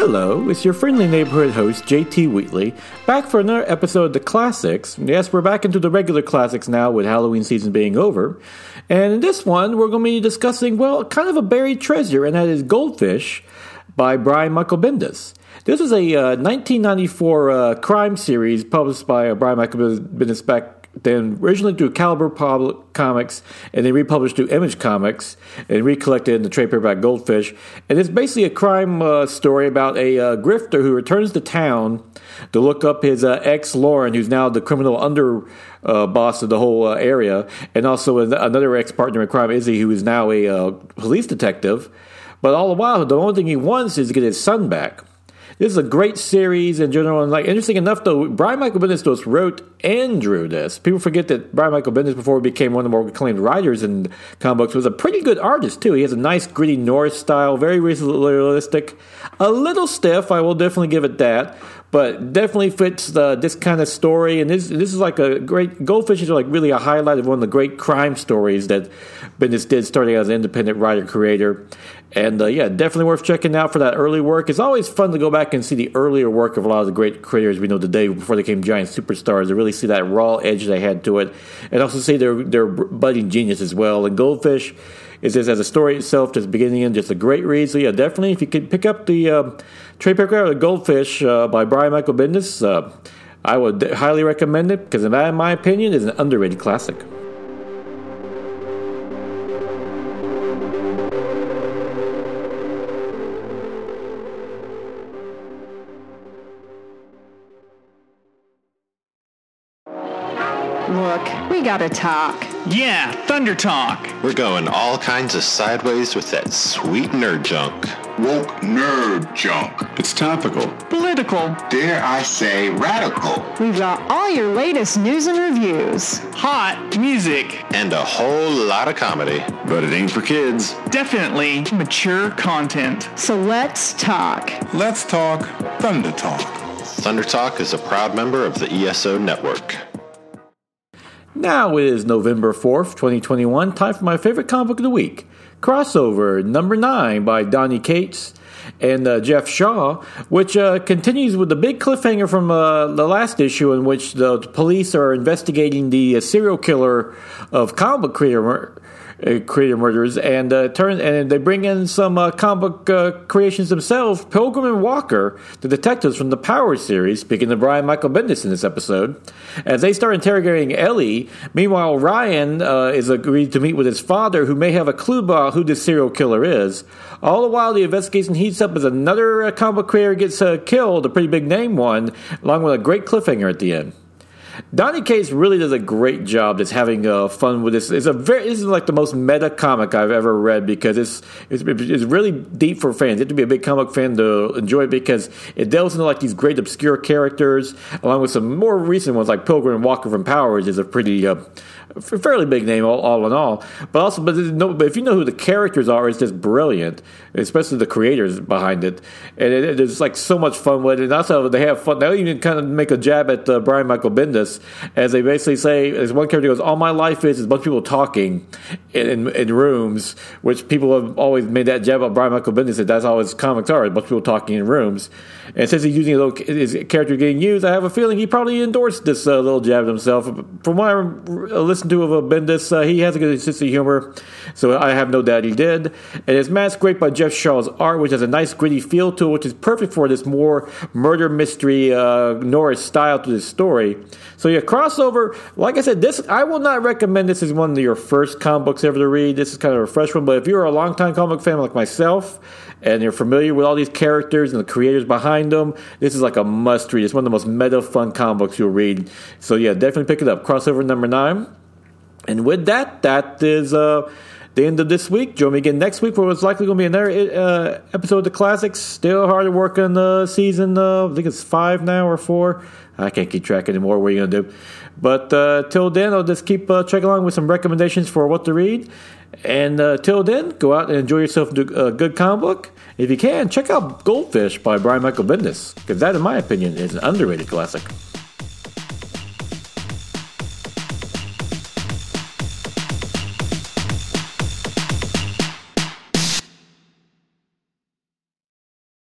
Hello, it's your friendly neighborhood host, JT Wheatley, back for another episode of the Classics. Yes, we're back into the regular classics now with Halloween season being over. And in this one, we're going to be discussing, well, kind of a buried treasure, and that is Goldfish by Brian Michael Bendis. This is a uh, 1994 uh, crime series published by uh, Brian Michael Bendis back then originally through Caliber Comics, and then republished through Image Comics, and recollected in the trade paperback Goldfish. And it's basically a crime uh, story about a uh, grifter who returns to town to look up his uh, ex Lauren, who's now the criminal under uh, of the whole uh, area, and also another ex partner in crime, Izzy, who is now a uh, police detective. But all the while, the only thing he wants is to get his son back. This is a great series in general. And like interesting enough, though, Brian Michael Bendis wrote and drew this. People forget that Brian Michael Bendis, before he became one of the more acclaimed writers in comic books, was a pretty good artist too. He has a nice gritty noir style, very realistic, a little stiff. I will definitely give it that but definitely fits the, this kind of story. And this this is like a great Goldfish is like really a highlight of one of the great crime stories that Bendis did, starting as an independent writer creator. And uh, yeah, definitely worth checking out for that early work. It's always fun to go back and see the earlier work of a lot of the great creators we know today before they became giant superstars to really see that raw edge they had to it, and also see their their budding genius as well. And Goldfish is just as a story itself, just beginning and just a great read. So yeah, definitely if you could pick up the uh, trade paperback The Goldfish uh, by Brian Michael Bendis, uh, I would highly recommend it because that, in my opinion, is an underrated classic. Look, we gotta talk. Yeah, Thunder Talk. We're going all kinds of sideways with that sweet nerd junk. Woke nerd junk. It's topical. Political. Dare I say radical. We've got all your latest news and reviews. Hot music. And a whole lot of comedy. But it ain't for kids. Definitely mature content. So let's talk. Let's talk Thunder Talk. Thunder Talk is a proud member of the ESO network. Now it is November 4th, 2021, time for my favorite comic book of the week. Crossover number 9 by Donny Cates and uh, Geoff Shaw, which uh, continues with the big cliffhanger from uh, the last issue in which the police are investigating the uh, serial killer of comic book creator creator murderers, and uh, turn and they bring in some uh, comic book uh, creations themselves. Pilgrim and Walker, the detectives from the Power series, speaking to Brian Michael Bendis in this episode, as they start interrogating Ellie. Meanwhile, Ryan uh, is agreed to meet with his father, who may have a clue about who this serial killer is. All the while, the investigation heats up as another uh, comic book creator gets killed, a pretty big name one, along with a great cliffhanger at the end. Donny Cates really does a great job just having uh, fun with this. It's a very this is like the most meta comic I've ever read because it's, it's it's really deep for fans. You have to be a big comic fan to enjoy it because it delves into like these great obscure characters along with some more recent ones like Pilgrim Walker from Powers is a pretty uh, fairly big name all, all in all. But also, but, no, but if you know who the characters are, it's just brilliant, especially the creators behind it. And it, it is like so much fun with it. And also, they have fun. They even kind of make a jab at uh, Brian Michael Bendis as they basically say, as one character goes, "All my life is is a bunch of people talking in, in, in rooms," which people have always made that jab at Brian Michael Bendis. That that's how his comics are: a bunch of people talking in rooms. And since he's using little, his character getting used, I have a feeling he probably endorsed this uh, little jab himself. From what I listened to of Bendis, uh, he has a good sense of humor, so I have no doubt he did. And his masked great by Geoff Shaw's art, which has a nice gritty feel to it, which is perfect for this more murder mystery uh, noir style to this story. So yeah, crossover. Like I said, this I will not recommend this as one of your first comic books ever to read. This is kind of a fresh one, but if you're a longtime comic fan like myself and you're familiar with all these characters and the creators behind them, this is like a must read. It's one of the most meta fun comic books you'll read. So yeah, definitely pick it up. Crossover number nine. And with that, that is uh, the end of this week. Join me again next week, where it's likely going to be another uh, episode of the classics. Still hard to work on the season. Uh, I think it's five now or four. I can't keep track anymore. What are you going to do? But uh, till then, I'll just keep uh, checking along with some recommendations for what to read. And uh, till then, go out and enjoy yourself a good comic book. If you can, check out Goldfish by Brian Michael Bendis, because that, in my opinion, is an underrated classic.